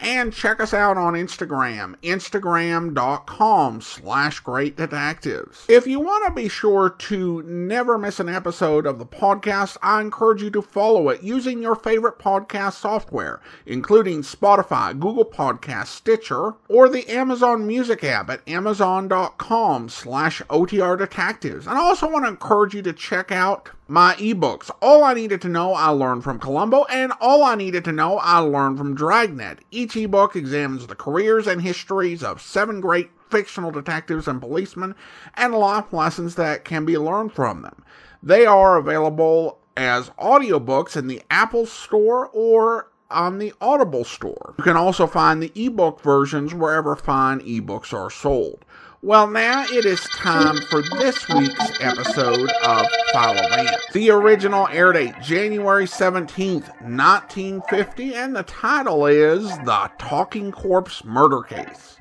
and check us out on Instagram, instagram.com slash great detectives. If you want to be sure to never miss an episode of the podcast, I encourage you to follow it using your favorite podcast software, including Spotify, Google Podcast, Stitcher, or the Amazon Music app at amazon.com slash OTR Detectives. And I also want to encourage you to check out my ebooks. All I needed to know, I learned from Columbo, and all I needed to know, I learned from Dragnet. Each ebook examines the careers and histories of seven great fictional detectives and policemen and life lessons that can be learned from them. They are available as audiobooks in the Apple Store or on the Audible Store. You can also find the ebook versions wherever fine ebooks are sold. Well, now it is time for this week's episode of Philo Vance. The original air date January 17th, 1950, and the title is The Talking Corpse Murder Case.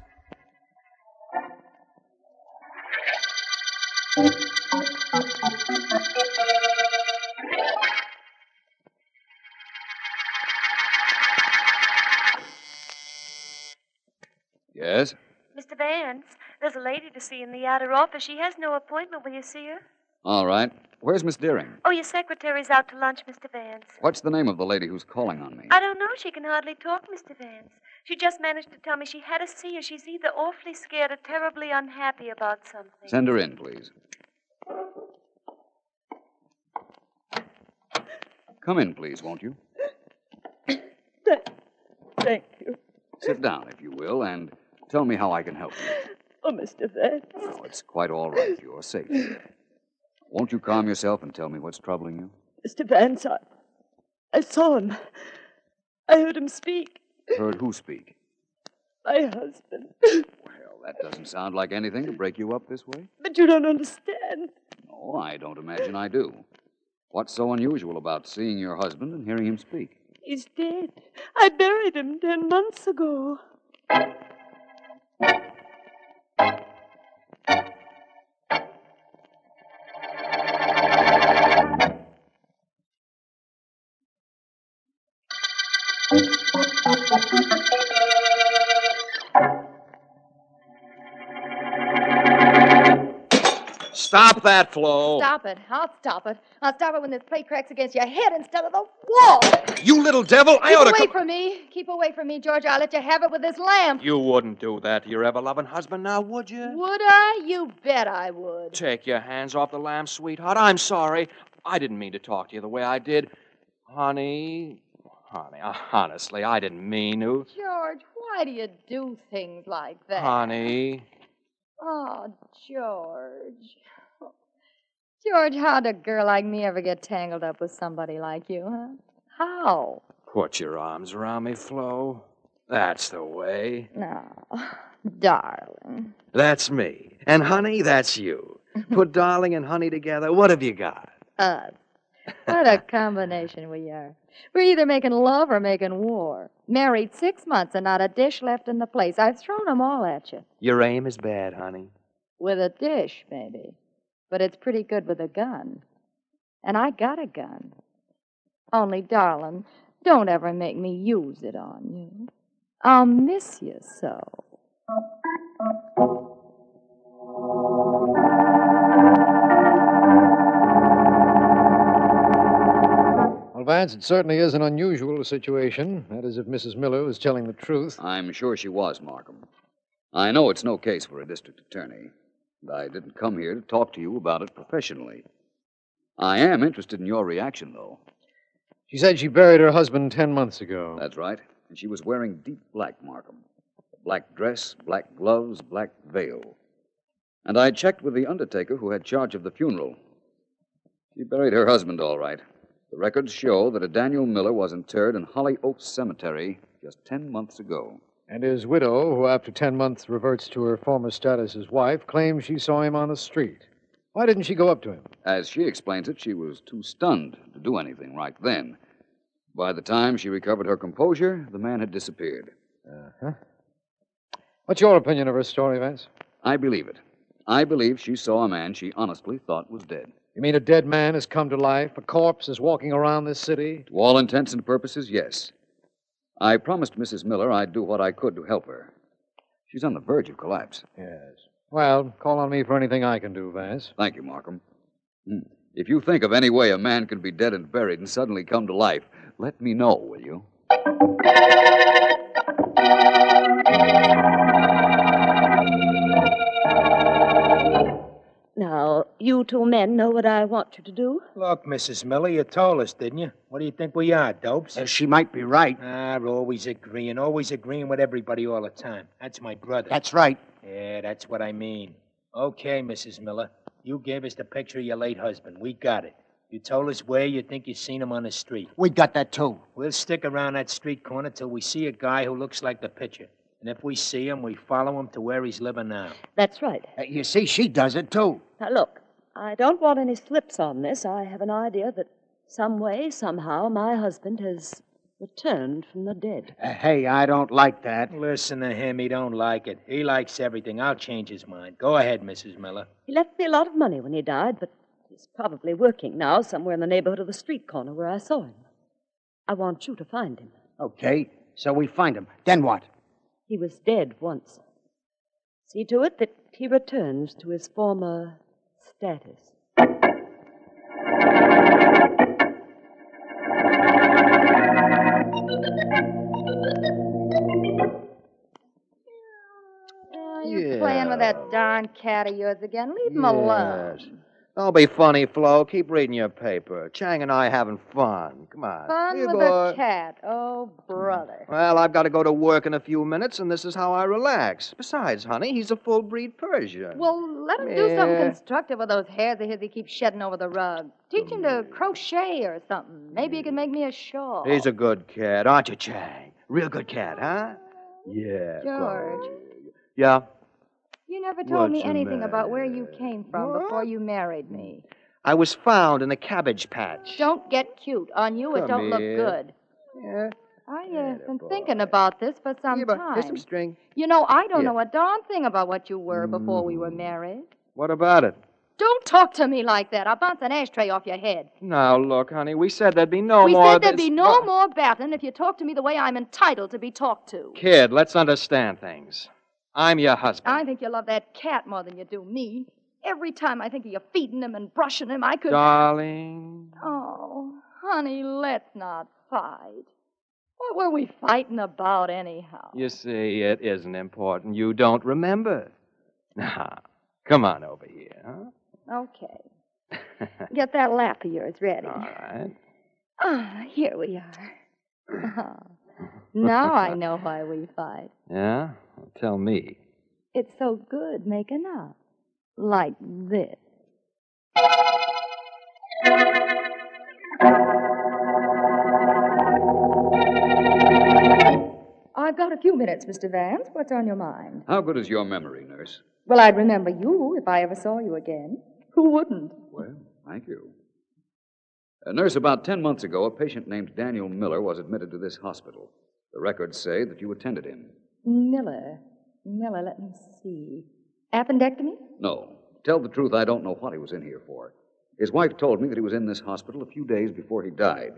Yes? Mr. Vance, there's a lady to see in the outer office. She has no appointment. Will you see her? All right. Where's Miss Deering? Oh, your secretary's out to lunch, Mr. Vance. What's the name of the lady who's calling on me? I don't know. She can hardly talk, Mr. Vance. She just managed to tell me she had to see you. She's either awfully scared or terribly unhappy about something. Send her in, please. Come in, please, won't you? Thank you. Sit down, if you will, and tell me how I can help you. Oh, Mr. Vance. Oh, it's quite all right. You're safe. Won't you calm yourself and tell me what's troubling you? Mr. Vance, I, I saw him. I heard him speak. Heard who speak? My husband. Well, that doesn't sound like anything to break you up this way. But you don't understand. No, I don't imagine I do. What's so unusual about seeing your husband and hearing him speak? He's dead. I buried him ten months ago. Stop that, Flo. Stop it. I'll stop it. I'll stop it when this plate cracks against your head instead of the wall. You little devil. I Keep ought to. away from me. Keep away from me, George. I'll let you have it with this lamp. You wouldn't do that to your ever loving husband now, would you? Would I? You bet I would. Take your hands off the lamp, sweetheart. I'm sorry. I didn't mean to talk to you the way I did. Honey. Honey, uh, honestly, I didn't mean to. George, why do you do things like that? Honey. Oh, George. George, how'd a girl like me ever get tangled up with somebody like you, huh? How? Put your arms around me, Flo. That's the way. No, darling. That's me. And honey, that's you. Put darling and honey together. What have you got? Us. What a combination we are. We're either making love or making war. Married six months and not a dish left in the place. I've thrown 'em all at you. Your aim is bad, honey. With a dish, maybe. But it's pretty good with a gun. And I got a gun. Only, darling, don't ever make me use it on you. I'll miss you so. Well, Vance, it certainly is an unusual situation. That is, if Mrs. Miller was telling the truth. I'm sure she was, Markham. I know it's no case for a district attorney, and I didn't come here to talk to you about it professionally. I am interested in your reaction, though. She said she buried her husband ten months ago. That's right. And she was wearing deep black, Markham. A black dress, black gloves, black veil. And I checked with the undertaker who had charge of the funeral. She buried her husband, all right. The records show that a Daniel Miller was interred in Holly Oaks Cemetery just ten months ago. And his widow, who after ten months reverts to her former status as wife, claims she saw him on the street. Why didn't she go up to him? As she explains it, she was too stunned to do anything right then. By the time she recovered her composure, the man had disappeared. Uh-huh. What's your opinion of her story, Vance? I believe it. I believe she saw a man she honestly thought was dead. You mean a dead man has come to life? A corpse is walking around this city? To all intents and purposes, yes. I promised Mrs. Miller I'd do what I could to help her. She's on the verge of collapse. Yes. Well, call on me for anything I can do, Vance. Thank you, Markham. Hmm. If you think of any way a man can be dead and buried and suddenly come to life, let me know, will you? Now, you two men know what I want you to do. Look, Mrs. Miller, you told us, didn't you? What do you think we are, dopes? Uh, she might be right. Ah, we're always agreeing, always agreeing with everybody all the time. That's my brother. That's right. Yeah, that's what I mean. Okay, Mrs. Miller. You gave us the picture of your late husband. We got it. You told us where you think you seen him on the street. We got that too. We'll stick around that street corner till we see a guy who looks like the picture. And if we see him, we follow him to where he's living now. That's right. Uh, you see, she does it too. Now, look, I don't want any slips on this. I have an idea that some way, somehow, my husband has returned from the dead. Uh, hey, I don't like that. Listen to him. He don't like it. He likes everything. I'll change his mind. Go ahead, Mrs. Miller. He left me a lot of money when he died, but he's probably working now somewhere in the neighborhood of the street corner where I saw him. I want you to find him. Okay, so we find him. Then what? He was dead once. See to it that he returns to his former status. Uh, you playing with that darn cat of yours again. Leave him alone. Don't be funny, Flo. Keep reading your paper. Chang and I having fun. Come on. Fun Here, with boy. a cat. Oh, brother. Well, I've got to go to work in a few minutes, and this is how I relax. Besides, honey, he's a full breed Persian. Well, let him do something constructive with those hairs of his he keeps shedding over the rug. Teach him to mm. crochet or something. Maybe he can mm. make me a shawl. He's a good cat, aren't you, Chang? Real good cat, huh? Yeah. George. Yeah. You never told me What's the anything about where you came from before you married me. I was found in a cabbage patch. Don't get cute. On you, it Come don't look good. Yeah. I have been Attaboy. thinking about this for some Here, but time. here's some string. You know, I don't Here. know a darn thing about what you were before we Mm. were married. What about it? Don't talk to me like that. I'll bounce an ashtray off your head. Now, look, honey, we said there'd be no we more. said there'd this- be no What? more battling if you talk to me the way I'm entitled to be talked to. Kid, let's understand things. I'm your husband. I think you love that cat more than you do me. Every time I think of you feeding him and brushing him, I could. Darling. Oh, honey, let's not fight. What were we fighting about, anyhow? You see, it isn't important. You don't remember. Now, come on over here, huh? Okay. Get that lap of yours ready. All right. Ah, here we are. Ah, now I know why we fight. Yeah? Well, tell me. It's so good making up. Like this. I've got a few minutes, Mr. Vance. What's on your mind? How good is your memory, nurse? Well, I'd remember you if I ever saw you again. Who wouldn't? Well, thank you. Uh, nurse, about ten months ago, a patient named Daniel Miller was admitted to this hospital. The records say that you attended him. Miller. Miller, let me see. Appendectomy? No. Tell the truth, I don't know what he was in here for. His wife told me that he was in this hospital a few days before he died.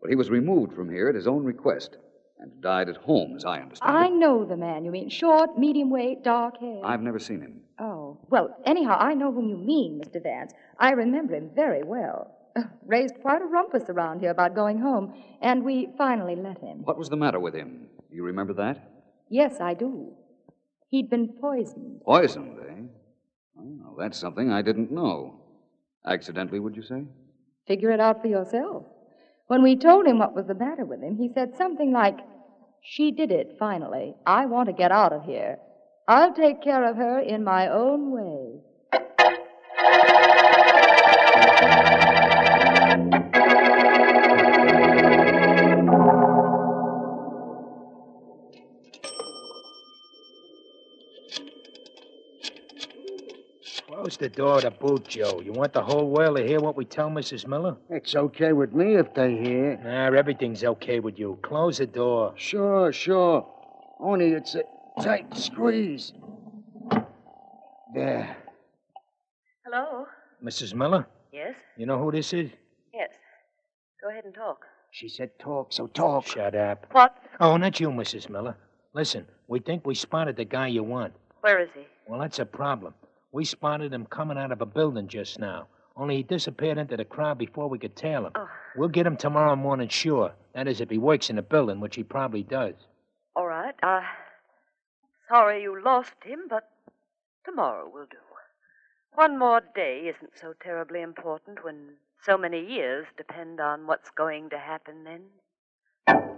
But he was removed from here at his own request and died at home, as I understand I it. know the man you mean. Short, medium weight, dark hair. I've never seen him. Oh, well, anyhow, I know whom you mean, Mr. Vance. I remember him very well. Raised quite a rumpus around here about going home, and we finally let him. What was the matter with him? Do you remember that? Yes, I do. He'd been poisoned. Poisoned, eh? Well, that's something I didn't know. Accidentally, would you say? Figure it out for yourself. When we told him what was the matter with him, he said something like, She did it, finally. I want to get out of here. I'll take care of her in my own way. The door to boot, Joe. You want the whole world to hear what we tell Mrs. Miller? It's okay with me if they hear. Nah, everything's okay with you. Close the door. Sure, sure. Only it's a tight squeeze. There. Hello? Mrs. Miller, Yes? you know who this is? Yes. Go ahead and talk. She said talk, so talk. Shut up. What? Oh, not you, Mrs. Miller. Listen, we think we spotted the guy you want. Where is he? Well, that's a problem. We spotted him coming out of a building just now. Only he disappeared into the crowd before we could tail him. Oh. We'll get him tomorrow morning, sure. That is, if he works in the building, which he probably does. All right. Uh, sorry you lost him, but tomorrow will do. One more day isn't so terribly important when so many years depend on what's going to happen then.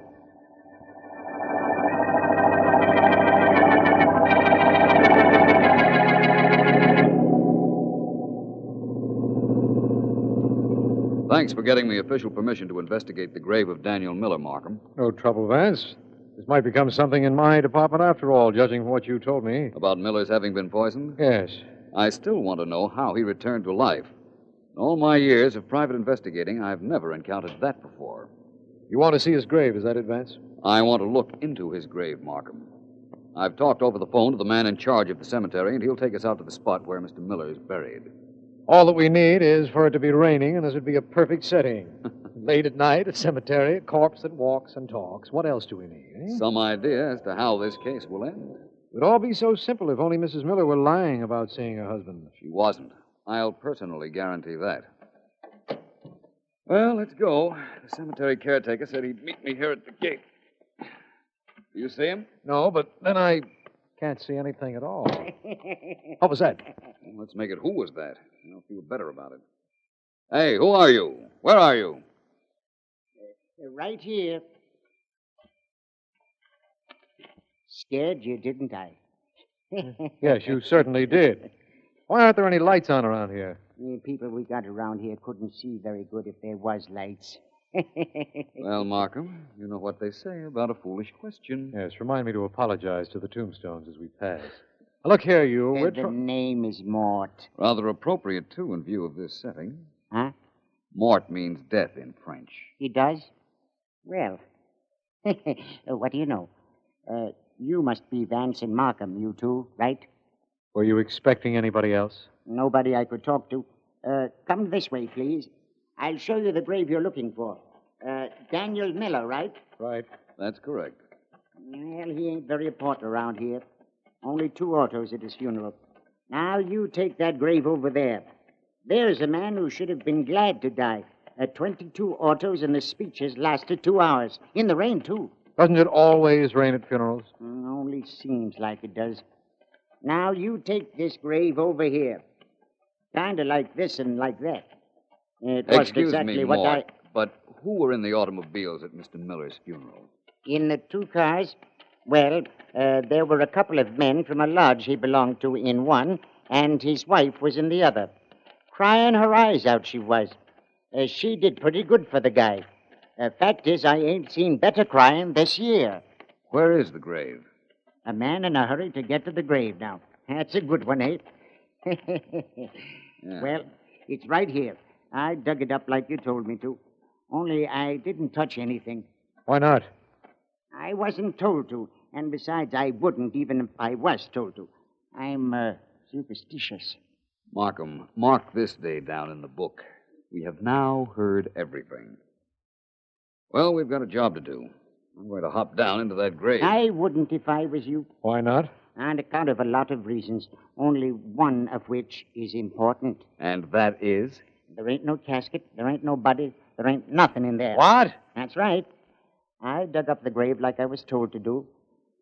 Thanks for getting me official permission to investigate the grave of Daniel Miller, Markham. No trouble, Vance. This might become something in my department after all, judging from what you told me. About Miller's having been poisoned? Yes. I still want to know how he returned to life. In all my years of private investigating, I've never encountered that before. You want to see his grave, is that it, Vance? I want to look into his grave, Markham. I've talked over the phone to the man in charge of the cemetery, and he'll take us out to the spot where Mr. Miller is buried. All that we need is for it to be raining, and this would be a perfect setting. Late at night, a cemetery, a corpse that walks and talks. What else do we need? Eh? Some idea as to how this case will end. It would all be so simple if only Mrs. Miller were lying about seeing her husband. She wasn't. I'll personally guarantee that. Well, let's go. The cemetery caretaker said he'd meet me here at the gate. Do you see him? No, but then I can't see anything at all. what was that? Well, let's make it who was that. I'll feel better about it. Hey, who are you? Where are you? Right here. Scared you, didn't I? Yes, you certainly did. Why aren't there any lights on around here? The people we got around here couldn't see very good if there was lights. Well, Markham, you know what they say about a foolish question. Yes, remind me to apologize to the tombstones as we pass. Now, look here, you. Uh, We're the tr- name is Mort. Rather appropriate, too, in view of this setting. Huh? Mort means death in French. He does? Well, uh, what do you know? Uh, you must be Vance and Markham, you two, right? Were you expecting anybody else? Nobody I could talk to. Uh, come this way, please. I'll show you the grave you're looking for. Uh, Daniel Miller, right? Right. That's correct. Well, he ain't very important around here. Only two autos at his funeral. Now you take that grave over there. There's a man who should have been glad to die. At 22 autos, and the speech has lasted two hours. In the rain, too. Doesn't it always rain at funerals? Mm, only seems like it does. Now you take this grave over here. Kind of like this and like that. It wasn't Excuse exactly me, what Mort, but who were in the automobiles at Mr. Miller's funeral? In the two cars? Well, uh, there were a couple of men from a lodge he belonged to in one, and his wife was in the other. Crying her eyes out, she was. Uh, she did pretty good for the guy. Uh, fact is, I ain't seen better crying this year. Where is the grave? A man in a hurry to get to the grave now. That's a good one, eh? Yeah. Well, it's right here. I dug it up like you told me to. Only I didn't touch anything. Why not? I wasn't told to. And besides, I wouldn't even if I was told to. I'm uh, superstitious. Markham, mark this day down in the book. We have now heard everything. Well, we've got a job to do. I'm going to hop down into that grave. I wouldn't if I was you. Why not? On account of a lot of reasons, only one of which is important. And that is? There ain't no casket, there ain't no body, there ain't nothing in there. What? That's right. I dug up the grave like I was told to do,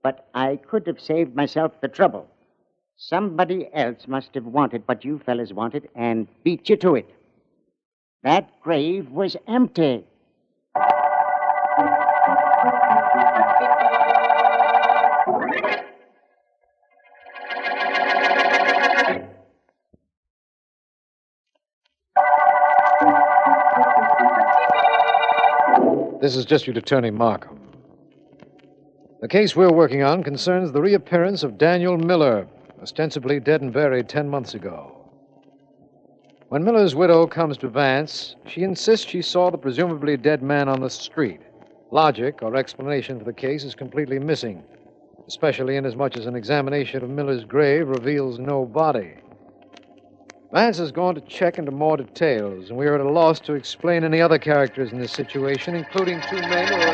but I could have saved myself the trouble. Somebody else must have wanted what you fellas wanted and beat you to it. That grave was empty. This is District Attorney Markham. The case we're working on concerns the reappearance of Daniel Miller, ostensibly dead and buried ten months ago. When Miller's widow comes to Vance, she insists she saw the presumably dead man on the street. Logic or explanation for the case is completely missing, especially inasmuch as an examination of Miller's grave reveals no body. Vance has gone to check into more details, and we are at a loss to explain any other characters in this situation, including two men who are.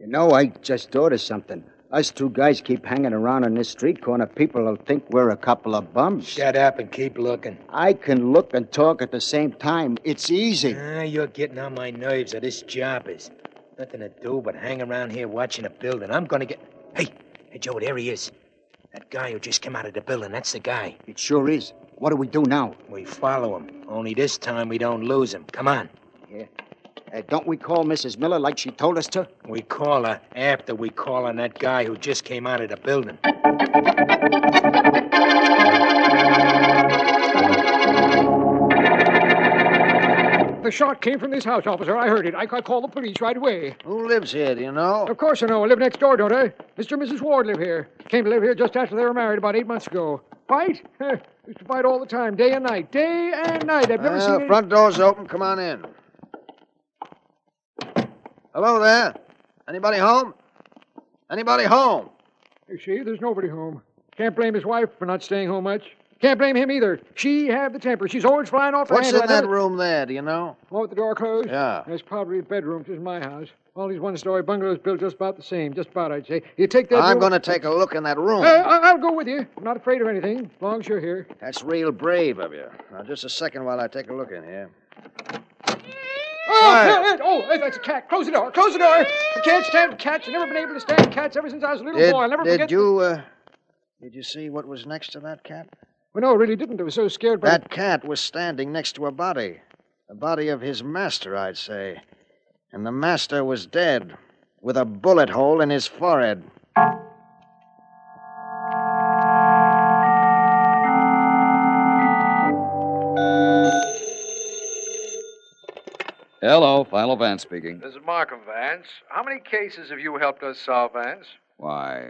You know, I just thought of something. Us two guys keep hanging around on this street corner. People will think we're a couple of bums. Shut up and keep looking. I can look and talk at the same time. It's easy. Ah, you're getting on my nerves of this job is. Nothing to do but hang around here watching a building. I'm gonna get. Hey, hey, Joe, there he is. That guy who just came out of the building, that's the guy. It sure is. What do we do now? We follow him. Only this time we don't lose him. Come on. Yeah. Uh, don't we call Mrs. Miller like she told us to? We call her after we call on that guy who just came out of the building. The shot came from this house, officer. I heard it. I, called the police right away. Who lives here, do you know? Of course I know. I live next door, don't I? Mr. and Mrs. Ward live here. Came to live here just after they were married about eight months ago. Fight? Used to fight all the time, day and night. Day and night. I've never Uh, seen any- front door's open. Come on in. Hello there. Anybody home? Anybody home? You see, there's nobody home. Can't blame his wife for not staying home much. Can't blame him either. She had the temper. She's always flying off the What's handle. in that room there, do you know? Oh, with the door closed? Yeah. That's probably a bedroom. Is my house. All these one-story bungalows built just about the same. Just about, I'd say. You take that I'm room- going to take a look in that room. Uh, I- I'll go with you. I'm not afraid of anything, as long as you're here. That's real brave of you. Now, just a second while I take a look in here. Oh, uh, oh, that's a cat. Close the door. Close the door. I can't stand cats. I've never been able to stand cats ever since I was a little Did, boy. I'll never did forget. you, uh, did you see what was next to that cat? Well, no, I really didn't. I was so scared by That cat was standing next to a body. The body of his master, I'd say. And the master was dead, with a bullet hole in his forehead. Hello, Philo Vance speaking. This is Markham Vance. How many cases have you helped us solve, Vance? Why,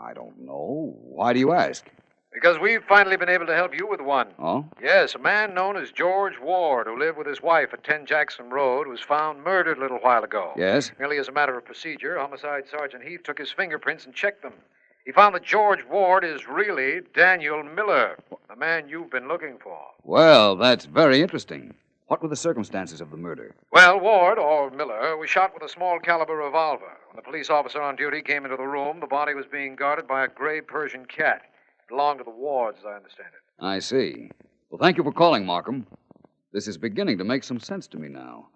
I don't know. Why do you ask? Because we've finally been able to help you with one. Oh? Yes, a man known as George Ward, who lived with his wife at 10 Jackson Road, was found murdered a little while ago. Yes? Merely as a matter of procedure, Homicide Sergeant Heath took his fingerprints and checked them. He found that George Ward is really Daniel Miller, the man you've been looking for. Well, that's very interesting. What were the circumstances of the murder? Well, Ward, or Miller, was shot with a small caliber revolver. When the police officer on duty came into the room, the body was being guarded by a gray Persian cat. It belonged to the Wards, as I understand it. I see. Well, thank you for calling, Markham. This is beginning to make some sense to me now.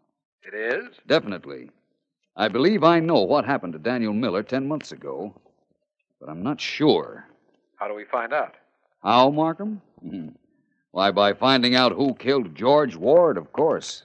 It is? Definitely. I believe I know what happened to Daniel Miller ten months ago, but I'm not sure. How do we find out? How, Markham? Hmm. Why, by finding out who killed George Ward, of course.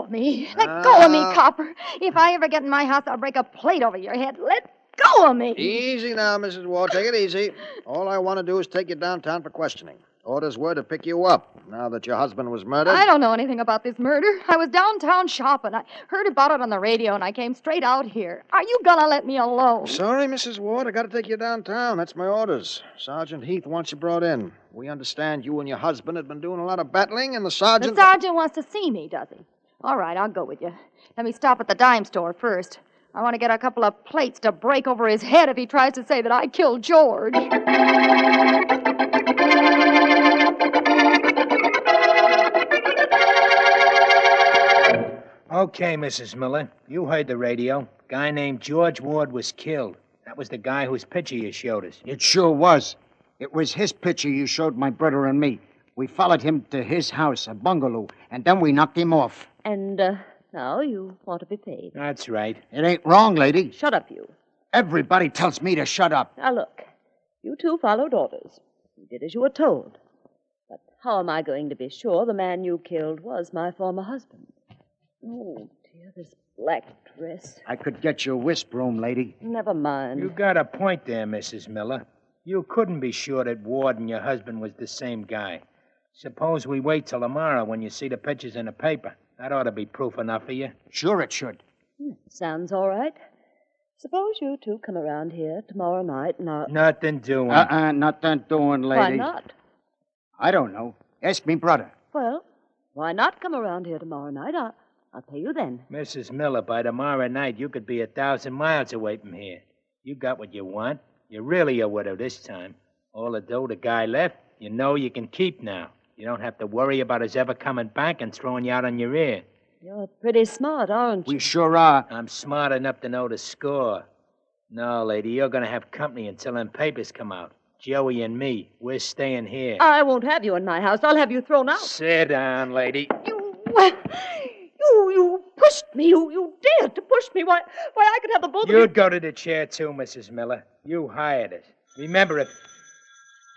Go of me. Let go of me, ah. copper. If I ever get in my house, I'll break a plate over your head. Let go of me. Easy now, Mrs. Ward. Take it easy. All I want to do is take you downtown for questioning. Orders were to pick you up now that your husband was murdered. I don't know anything about this murder. I was downtown shopping. I heard about it on the radio, and I came straight out here. Are you gonna let me alone? Sorry, Mrs. Ward. I got to take you downtown. That's my orders. Sergeant Heath wants you brought in. We understand you and your husband had been doing a lot of battling, and the sergeant. The sergeant wants to see me, does he? All right, I'll go with you. Let me stop at the dime store first. I want to get a couple of plates to break over his head if he tries to say that I killed George. Okay, Mrs. Miller. You heard the radio. Guy named George Ward was killed. That was the guy whose picture you showed us. It sure was. It was his picture you showed my brother and me. We followed him to his house, a bungalow, and then we knocked him off. And uh, now you want to be paid. That's right. It ain't wrong, lady. Shut up, you. Everybody tells me to shut up. Now look, you two followed orders. You did as you were told. But how am I going to be sure the man you killed was my former husband? Oh, dear, this black dress. I could get you a wisp room, lady. Never mind. You got a point there, Mrs. Miller. You couldn't be sure that Ward and your husband was the same guy. Suppose we wait till tomorrow when you see the pictures in the paper. That ought to be proof enough for you. Sure it should. Hmm, Sounds all right. Suppose you two come around here tomorrow night and I'll. Nothing doing. Uh-uh, nothing doing, lady. Why not? I don't know. Ask me brother. Well, why not come around here tomorrow night? I'll, I'll pay you then. Mrs. Miller, by tomorrow night, you could be a thousand miles away from here. You got what you want. You're really a widow this time. All the dough the guy left, you know you can keep now. You don't have to worry about his ever coming back and throwing you out on your ear. You're pretty smart, aren't you? We sure are. I'm smart enough to know the score. No, lady, you're going to have company until them papers come out. Joey and me, we're staying here. I won't have you in my house. I'll have you thrown out. Sit down, lady. Well, uh, you you pushed me. You you dared to push me. Why why I could have the both of you. You'd go to the chair too, Mrs. Miller. You hired us. Remember it.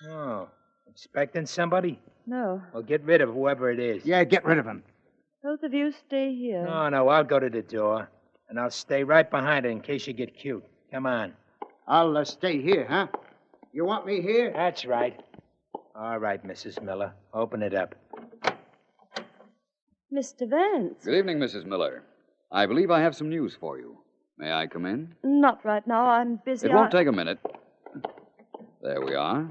Oh, expecting somebody? No, Well, get rid of whoever it is. Yeah, get rid of him. both of you stay here. No, no, I'll go to the door, and I'll stay right behind it in case you get cute. Come on. I'll uh, stay here, huh? You want me here? That's right. All right, Mrs. Miller. Open it up. Mr. Vance. Good evening, Mrs. Miller. I believe I have some news for you. May I come in? Not right now. I'm busy. It won't I- take a minute. There we are.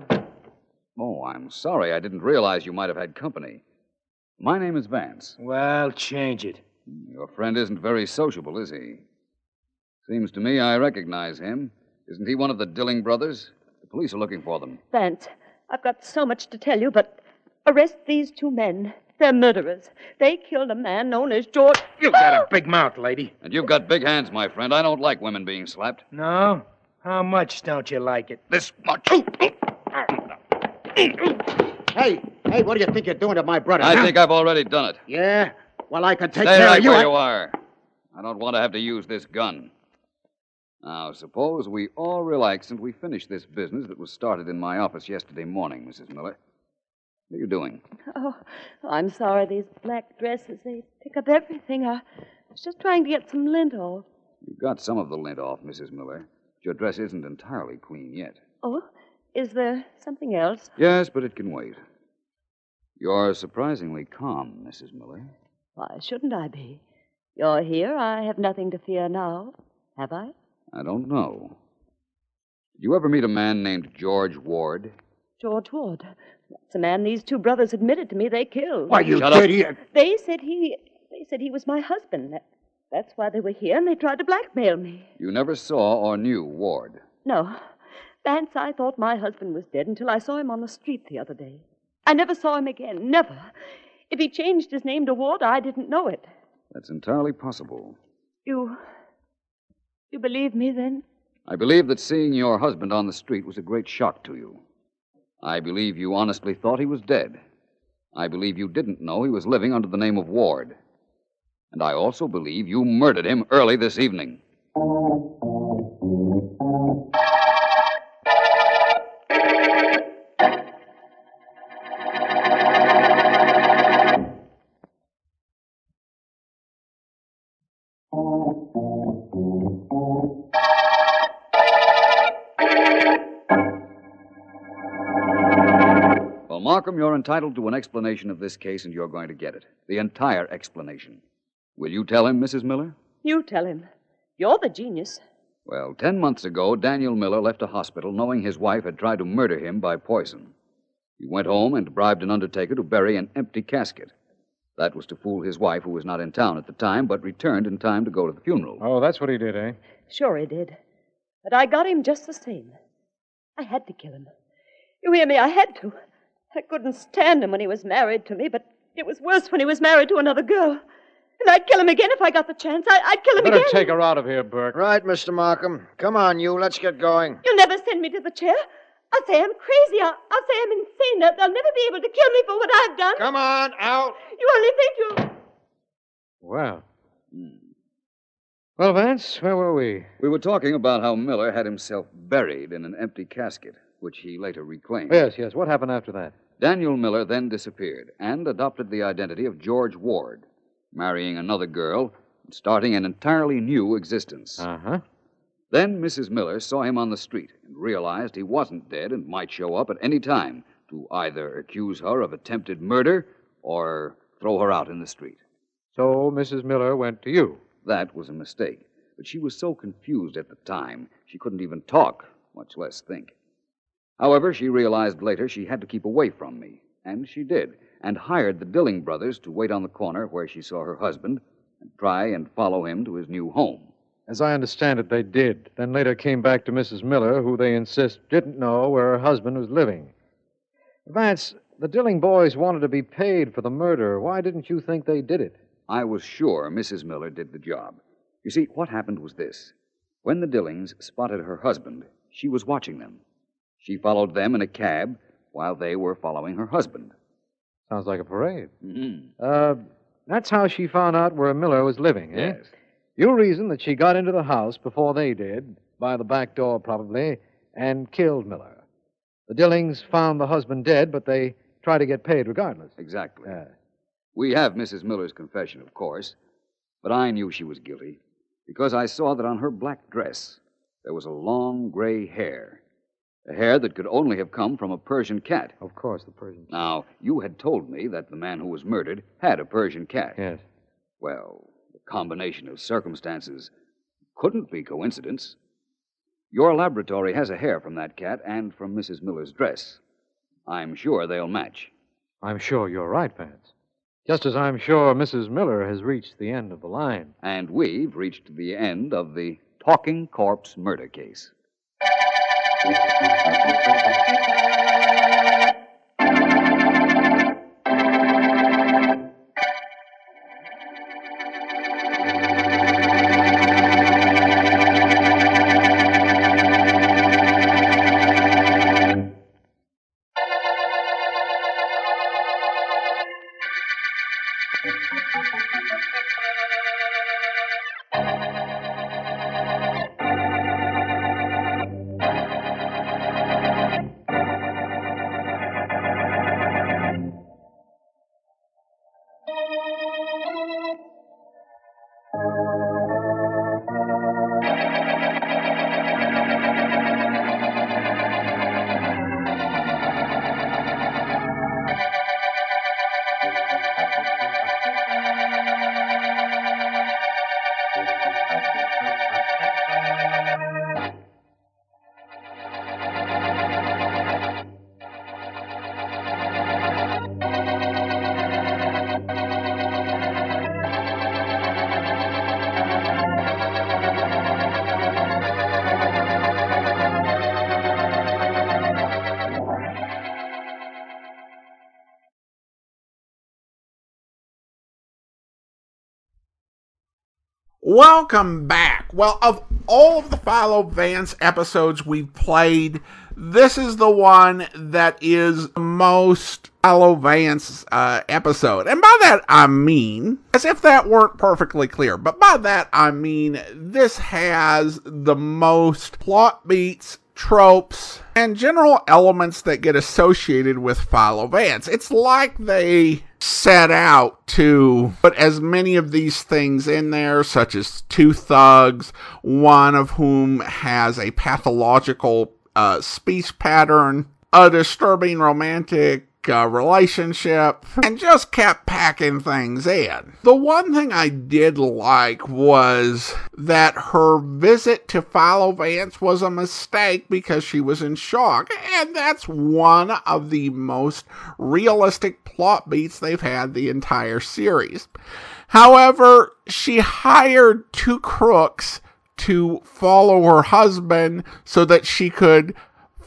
Oh, I'm sorry. I didn't realize you might have had company. My name is Vance. Well, change it. Your friend isn't very sociable, is he? Seems to me I recognize him. Isn't he one of the Dilling brothers? The police are looking for them. Vance, I've got so much to tell you, but arrest these two men. They're murderers. They killed a man known as George. You've got a big mouth, lady. And you've got big hands, my friend. I don't like women being slapped. No? How much don't you like it? This much. Oh, oh. Hey, hey, what do you think you're doing to my brother? I huh? think I've already done it. Yeah? Well, I can take Stay care right of you. where I- you are. I don't want to have to use this gun. Now, suppose we all relax and we finish this business that was started in my office yesterday morning, Mrs. Miller. What are you doing? Oh, I'm sorry. These black dresses, they pick up everything. I was just trying to get some lint off. You've got some of the lint off, Mrs. Miller. But your dress isn't entirely clean yet. Oh, is there something else? Yes, but it can wait. You're surprisingly calm, Mrs. Miller. Why shouldn't I be? You're here. I have nothing to fear now. Have I? I don't know. Did you ever meet a man named George Ward? George Ward. That's the man these two brothers admitted to me they killed. Why, you Shut up. idiot. They said he. They said he was my husband. That, that's why they were here, and they tried to blackmail me. You never saw or knew Ward. No, Vance, I thought my husband was dead until I saw him on the street the other day. I never saw him again. Never. If he changed his name to Ward, I didn't know it. That's entirely possible. You. You believe me then? I believe that seeing your husband on the street was a great shock to you. I believe you honestly thought he was dead. I believe you didn't know he was living under the name of Ward. And I also believe you murdered him early this evening. Markham, you're entitled to an explanation of this case, and you're going to get it. The entire explanation. Will you tell him, Mrs. Miller? You tell him. You're the genius. Well, ten months ago, Daniel Miller left a hospital knowing his wife had tried to murder him by poison. He went home and bribed an undertaker to bury an empty casket. That was to fool his wife, who was not in town at the time, but returned in time to go to the funeral. Oh, that's what he did, eh? Sure he did. But I got him just the same. I had to kill him. You hear me? I had to. I couldn't stand him when he was married to me, but it was worse when he was married to another girl. And I'd kill him again if I got the chance. I, I'd kill him again. Better again. take her out of here, Burke. Right, Mr. Markham. Come on, you. Let's get going. You'll never send me to the chair. I'll say I'm crazy. I'll, I'll say I'm insane. They'll, they'll never be able to kill me for what I've done. Come on, out. You only think you. Well. Well, Vance, where were we? We were talking about how Miller had himself buried in an empty casket, which he later reclaimed. Yes, yes. What happened after that? Daniel Miller then disappeared and adopted the identity of George Ward, marrying another girl and starting an entirely new existence. Uh huh. Then Mrs. Miller saw him on the street and realized he wasn't dead and might show up at any time to either accuse her of attempted murder or throw her out in the street. So Mrs. Miller went to you. That was a mistake. But she was so confused at the time, she couldn't even talk, much less think. However, she realized later she had to keep away from me, and she did, and hired the Dilling brothers to wait on the corner where she saw her husband and try and follow him to his new home. As I understand it, they did. Then later came back to Mrs. Miller, who they insist didn't know where her husband was living. Vance, the Dilling boys wanted to be paid for the murder. Why didn't you think they did it? I was sure Mrs. Miller did the job. You see, what happened was this. When the Dillings spotted her husband, she was watching them. She followed them in a cab while they were following her husband. Sounds like a parade. Mm-hmm. Uh, that's how she found out where Miller was living, eh? Yes. You reason that she got into the house before they did, by the back door probably, and killed Miller. The Dillings found the husband dead, but they tried to get paid regardless. Exactly. Yeah. We have Mrs. Miller's confession, of course, but I knew she was guilty because I saw that on her black dress there was a long gray hair. A hair that could only have come from a Persian cat. Of course, the Persian. cat. Now, you had told me that the man who was murdered had a Persian cat. Yes. Well, the combination of circumstances couldn't be coincidence. Your laboratory has a hair from that cat and from Mrs. Miller's dress. I'm sure they'll match. I'm sure you're right, Vance. Just as I'm sure Mrs. Miller has reached the end of the line. And we've reached the end of the talking corpse murder case. ありがとうございました。Welcome back. Well, of all of the Philo Vance episodes we've played, this is the one that is the most Philo Vance uh, episode. And by that I mean, as if that weren't perfectly clear, but by that I mean this has the most plot beats tropes, and general elements that get associated with Philo Vance. It's like they set out to put as many of these things in there, such as two thugs, one of whom has a pathological uh, speech pattern, a disturbing romantic uh, relationship, and just kept packing things in. The one thing I did like was that her visit to Philo Vance was a mistake because she was in shock, and that's one of the most realistic plot beats they've had the entire series. However, she hired two crooks to follow her husband so that she could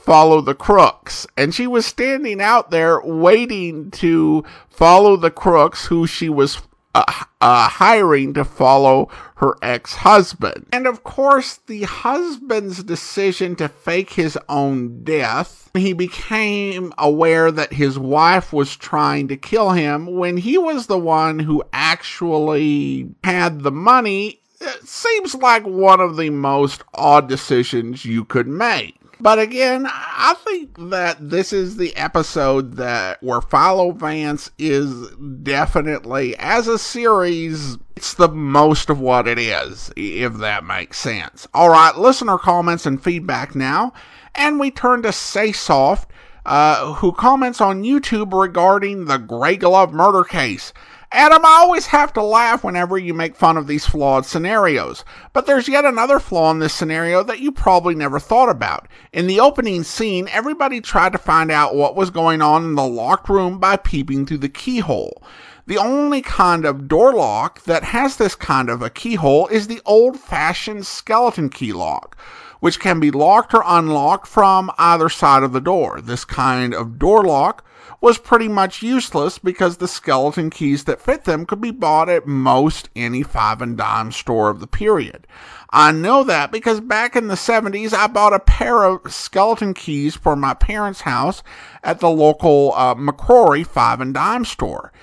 follow the crooks. And she was standing out there waiting to follow the crooks who she was uh, uh, hiring to follow her ex husband. And of course, the husband's decision to fake his own death, he became aware that his wife was trying to kill him when he was the one who actually had the money. It seems like one of the most odd decisions you could make. But again, I think that this is the episode that where Philo Vance is definitely, as a series, it's the most of what it is, if that makes sense. All right, listener comments and feedback now, and we turn to SaySoft, uh, who comments on YouTube regarding the Grey Glove murder case. Adam, I always have to laugh whenever you make fun of these flawed scenarios, but there's yet another flaw in this scenario that you probably never thought about. In the opening scene, everybody tried to find out what was going on in the locked room by peeping through the keyhole. The only kind of door lock that has this kind of a keyhole is the old fashioned skeleton key lock, which can be locked or unlocked from either side of the door. This kind of door lock was pretty much useless because the skeleton keys that fit them could be bought at most any five and dime store of the period. I know that because back in the 70s, I bought a pair of skeleton keys for my parents' house at the local uh, McCrory five and dime store.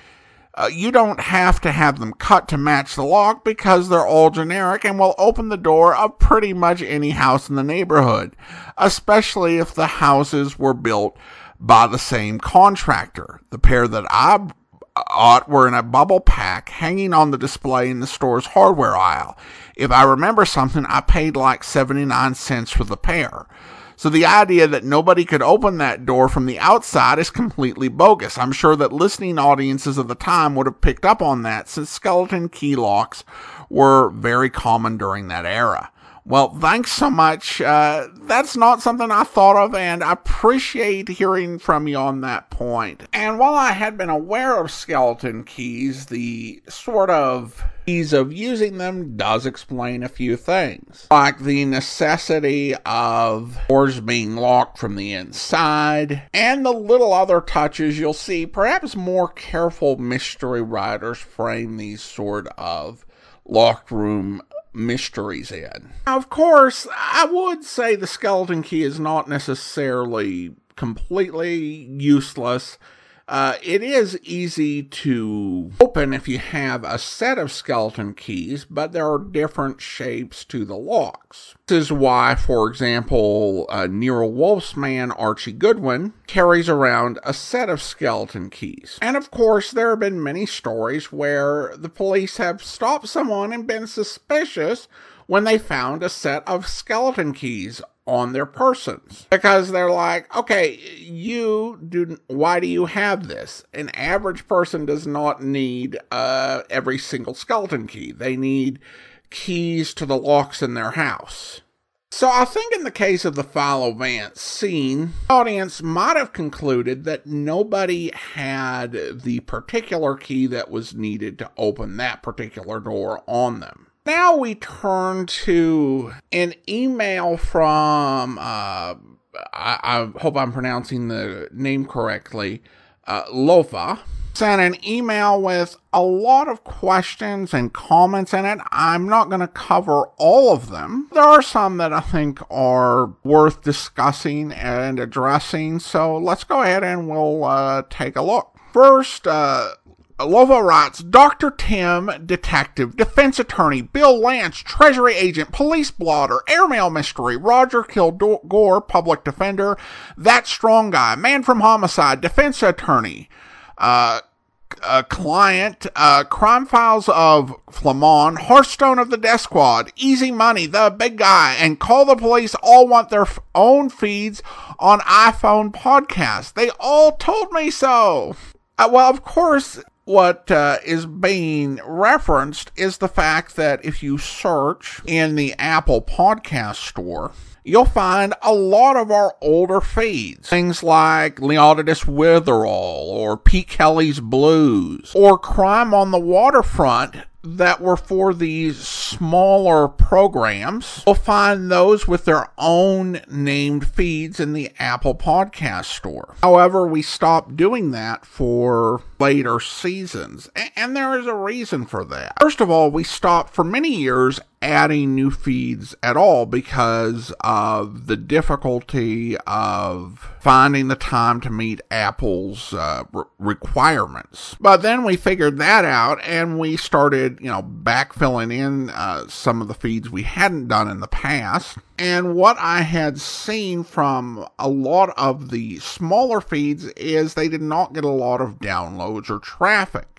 Uh, you don't have to have them cut to match the lock because they're all generic and will open the door of pretty much any house in the neighborhood, especially if the houses were built by the same contractor. The pair that I bought were in a bubble pack hanging on the display in the store's hardware aisle. If I remember something, I paid like 79 cents for the pair. So the idea that nobody could open that door from the outside is completely bogus. I'm sure that listening audiences of the time would have picked up on that since skeleton key locks were very common during that era. Well, thanks so much. Uh, that's not something I thought of, and I appreciate hearing from you on that point. And while I had been aware of skeleton keys, the sort of ease of using them does explain a few things, like the necessity of doors being locked from the inside, and the little other touches you'll see. Perhaps more careful mystery writers frame these sort of locked room mysteries in. Now, Of course, I would say the skeleton key is not necessarily completely useless. Uh, it is easy to open if you have a set of skeleton keys, but there are different shapes to the locks. This is why, for example, uh, Nero Wolfe's man Archie Goodwin carries around a set of skeleton keys. And of course, there have been many stories where the police have stopped someone and been suspicious when they found a set of skeleton keys on their persons because they're like, okay, you do. Why do you have this? An average person does not need uh, every single skeleton key. They need keys to the locks in their house. So I think in the case of the Philo Vance scene, audience might have concluded that nobody had the particular key that was needed to open that particular door on them. Now we turn to an email from, uh, I, I, hope I'm pronouncing the name correctly, uh, Lofa. Sent an email with a lot of questions and comments in it. I'm not going to cover all of them. There are some that I think are worth discussing and addressing, so let's go ahead and we'll uh, take a look. First, uh, Lova writes Dr. Tim, detective, defense attorney, Bill Lance, treasury agent, police blotter, airmail mystery, Roger Kilgore, public defender, that strong guy, man from homicide, defense attorney, uh, a client, uh, crime files of Flamond, Hearthstone of the Death Squad, Easy Money, the big guy, and Call the Police all want their f- own feeds on iPhone podcasts. They all told me so. Uh, well, of course, what uh, is being referenced is the fact that if you search in the Apple Podcast Store, you'll find a lot of our older feeds. Things like Leonidas Witherall or Pete Kelly's Blues or Crime on the Waterfront that were for these smaller programs. You'll find those with their own named feeds in the Apple Podcast Store. However, we stopped doing that for later seasons, and there is a reason for that. First of all, we stopped for many years adding new feeds at all because of the difficulty of finding the time to meet Apple's uh, re- requirements. But then we figured that out and we started, you know, backfilling in uh, some of the feeds we hadn't done in the past. And what I had seen from a lot of the smaller feeds is they did not get a lot of downloads or traffic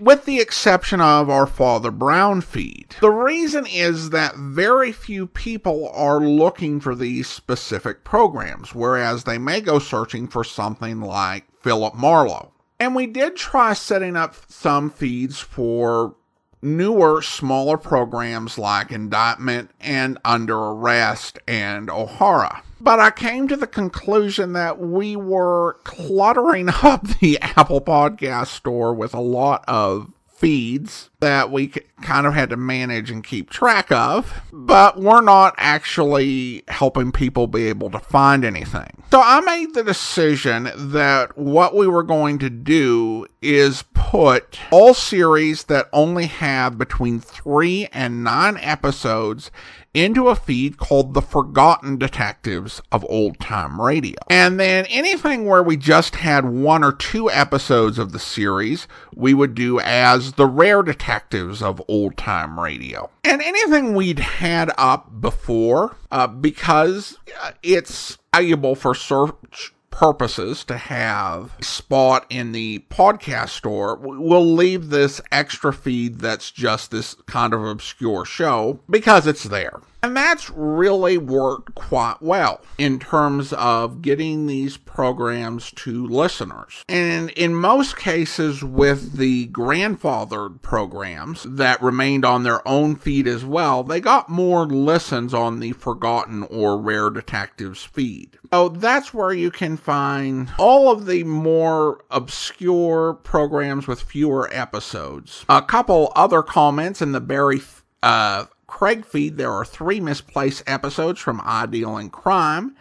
with the exception of our Father Brown feed. The reason is that very few people are looking for these specific programs, whereas they may go searching for something like Philip Marlowe. And we did try setting up some feeds for newer, smaller programs like Indictment and Under Arrest and O'Hara. But I came to the conclusion that we were cluttering up the Apple Podcast Store with a lot of feeds that we kind of had to manage and keep track of, but we're not actually helping people be able to find anything. So I made the decision that what we were going to do is put all series that only have between three and nine episodes into a feed called The Forgotten Detectives of Old Time Radio. And then anything where we just had one or two episodes of the series, we would do as The Rare Detectives of Old Time Radio. And anything we'd had up before, uh, because uh, it's valuable for search purposes to have spot in the podcast store, we'll leave this extra feed that's just this kind of obscure show because it's there. And that's really worked quite well in terms of getting these programs to listeners. And in most cases, with the grandfathered programs that remained on their own feed as well, they got more listens on the Forgotten or Rare Detectives feed. So that's where you can find all of the more obscure programs with fewer episodes. A couple other comments in the Barry uh, Craig feed, there are three misplaced episodes from I Deal in Crime.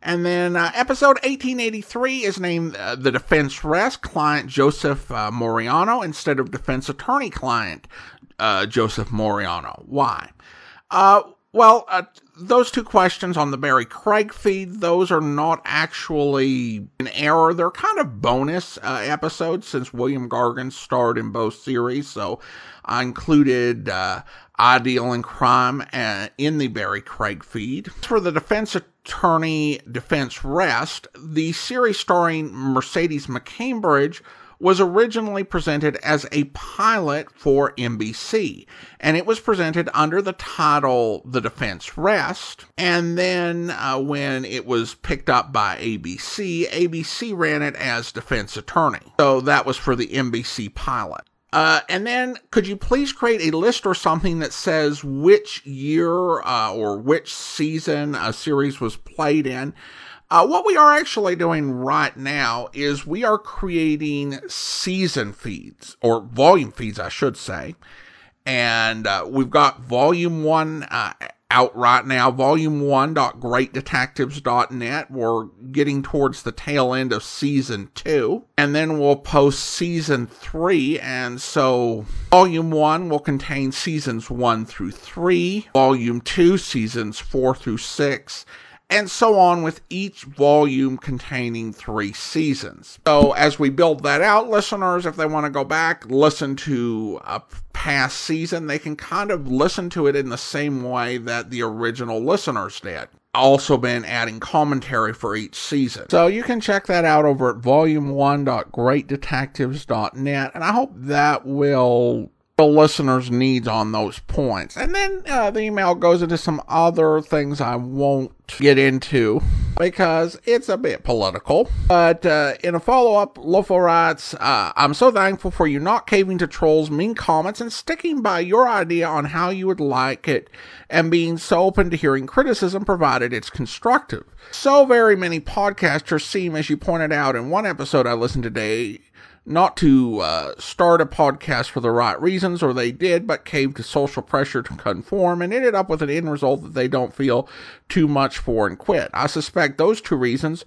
And then uh, episode 1883 is named uh, The Defense Rest, client Joseph uh, Moriano instead of defense attorney client uh, Joseph Moriano. Why? Uh, well, uh, those two questions on the Barry Craig feed, those are not actually an error. They're kind of bonus episodes since William Gargan starred in both series. So I included I Deal in Crime uh, in the Barry Craig feed. For the defense attorney Defense Rest, the series starring Mercedes McCambridge was originally presented as a pilot for NBC, and it was presented under the title The Defense Rest. And then uh, when it was picked up by ABC, ABC ran it as Defense Attorney. So that was for the NBC pilot. Uh, and then, could you please create a list or something that says which year uh, or which season a series was played in? Uh, what we are actually doing right now is we are creating season feeds, or volume feeds, I should say. And uh, we've got volume one uh, out right now, volume1.greatdetectives.net. We're getting towards the tail end of season two, and then we'll post season three. And so, volume one will contain seasons one through three, volume two, seasons four through six and so on with each volume containing three seasons. So, as we build that out, listeners, if they want to go back, listen to a past season, they can kind of listen to it in the same way that the original listeners did. Also, been adding commentary for each season. So, you can check that out over at volume1.greatdetectives.net, and I hope that will the listener's needs on those points. And then uh, the email goes into some other things I won't get into because it's a bit political. But uh, in a follow up, Lofo writes, uh, I'm so thankful for you not caving to trolls' mean comments and sticking by your idea on how you would like it and being so open to hearing criticism provided it's constructive. So very many podcasters seem, as you pointed out in one episode I listened today, not to uh, start a podcast for the right reasons, or they did, but caved to social pressure to conform and ended up with an end result that they don't feel too much for and quit. I suspect those two reasons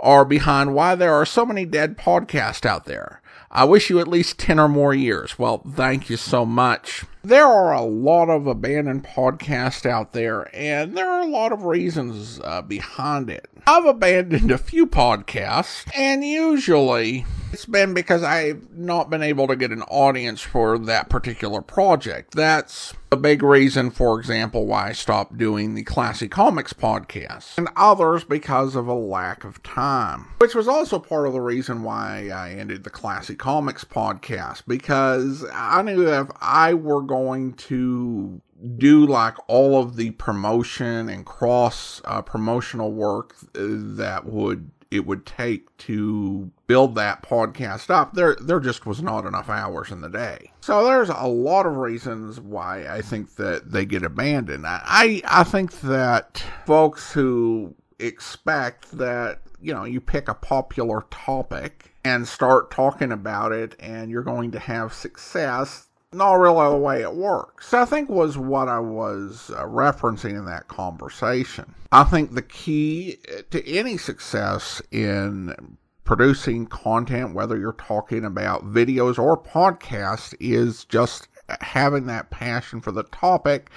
are behind why there are so many dead podcasts out there. I wish you at least 10 or more years. Well, thank you so much. There are a lot of abandoned podcasts out there, and there are a lot of reasons uh, behind it. I've abandoned a few podcasts, and usually it's been because I've not been able to get an audience for that particular project. That's a big reason, for example, why I stopped doing the Classic Comics podcast, and others because of a lack of time, which was also part of the reason why I ended the Classic Comics podcast, because I knew if I were going to do like all of the promotion and cross uh, promotional work that would it would take to build that podcast up, there there just was not enough hours in the day. So there's a lot of reasons why I think that they get abandoned. I I think that folks who expect that you know you pick a popular topic and start talking about it and you're going to have success not really the way it works. I think was what I was uh, referencing in that conversation. I think the key to any success in producing content, whether you're talking about videos or podcasts, is just having that passion for the topic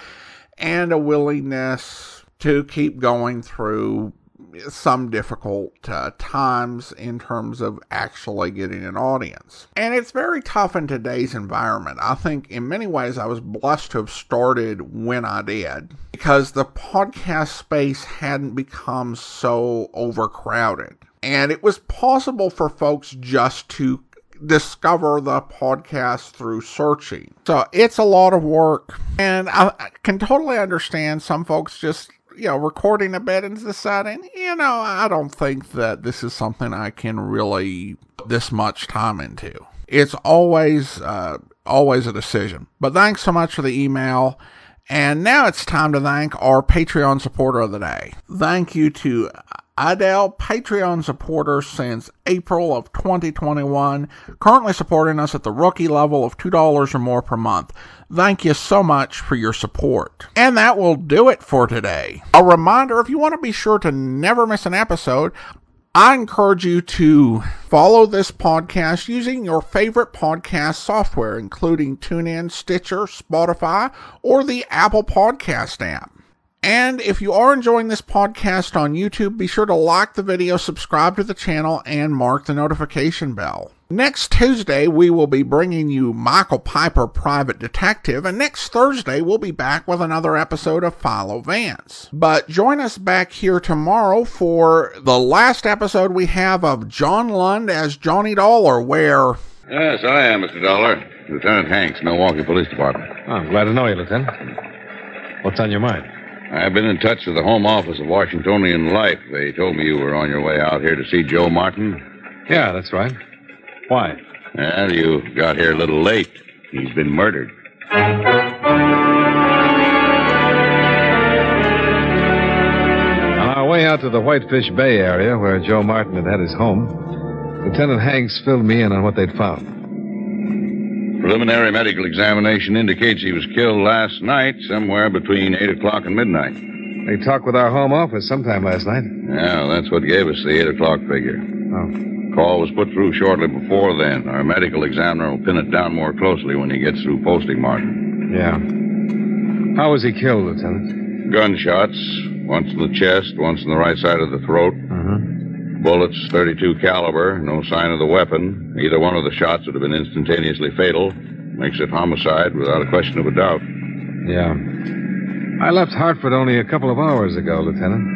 and a willingness to keep going through some difficult uh, times in terms of actually getting an audience. And it's very tough in today's environment. I think in many ways I was blessed to have started when I did because the podcast space hadn't become so overcrowded. And it was possible for folks just to discover the podcast through searching. So it's a lot of work. And I, I can totally understand some folks just you know, recording a bit and deciding, you know, I don't think that this is something I can really put this much time into. It's always, uh, always a decision. But thanks so much for the email. And now it's time to thank our Patreon supporter of the day. Thank you to Adele, Patreon supporter since April of 2021, currently supporting us at the rookie level of $2 or more per month. Thank you so much for your support. And that will do it for today. A reminder if you want to be sure to never miss an episode, I encourage you to follow this podcast using your favorite podcast software, including TuneIn, Stitcher, Spotify, or the Apple Podcast app. And if you are enjoying this podcast on YouTube, be sure to like the video, subscribe to the channel, and mark the notification bell. Next Tuesday, we will be bringing you Michael Piper, Private Detective, and next Thursday, we'll be back with another episode of Philo Vance. But join us back here tomorrow for the last episode we have of John Lund as Johnny Dollar, where. Yes, I am, Mr. Dollar. Lieutenant Hanks, Milwaukee Police Department. Oh, I'm glad to know you, Lieutenant. What's on your mind? I've been in touch with the Home Office of Washingtonian Life. They told me you were on your way out here to see Joe Martin. Yeah, that's right. Why? Well, you got here a little late. He's been murdered. On our way out to the Whitefish Bay area where Joe Martin had had his home, Lieutenant Hanks filled me in on what they'd found. Preliminary medical examination indicates he was killed last night, somewhere between 8 o'clock and midnight. They talked with our home office sometime last night. Yeah, that's what gave us the 8 o'clock figure. Oh. Call was put through shortly before then. Our medical examiner will pin it down more closely when he gets through posting Martin. Yeah. How was he killed, Lieutenant? Gunshots, once in the chest, once in the right side of the throat. Uh-huh. Bullets, 32 caliber, no sign of the weapon. Either one of the shots would have been instantaneously fatal. Makes it homicide without a question of a doubt. Yeah. I left Hartford only a couple of hours ago, Lieutenant.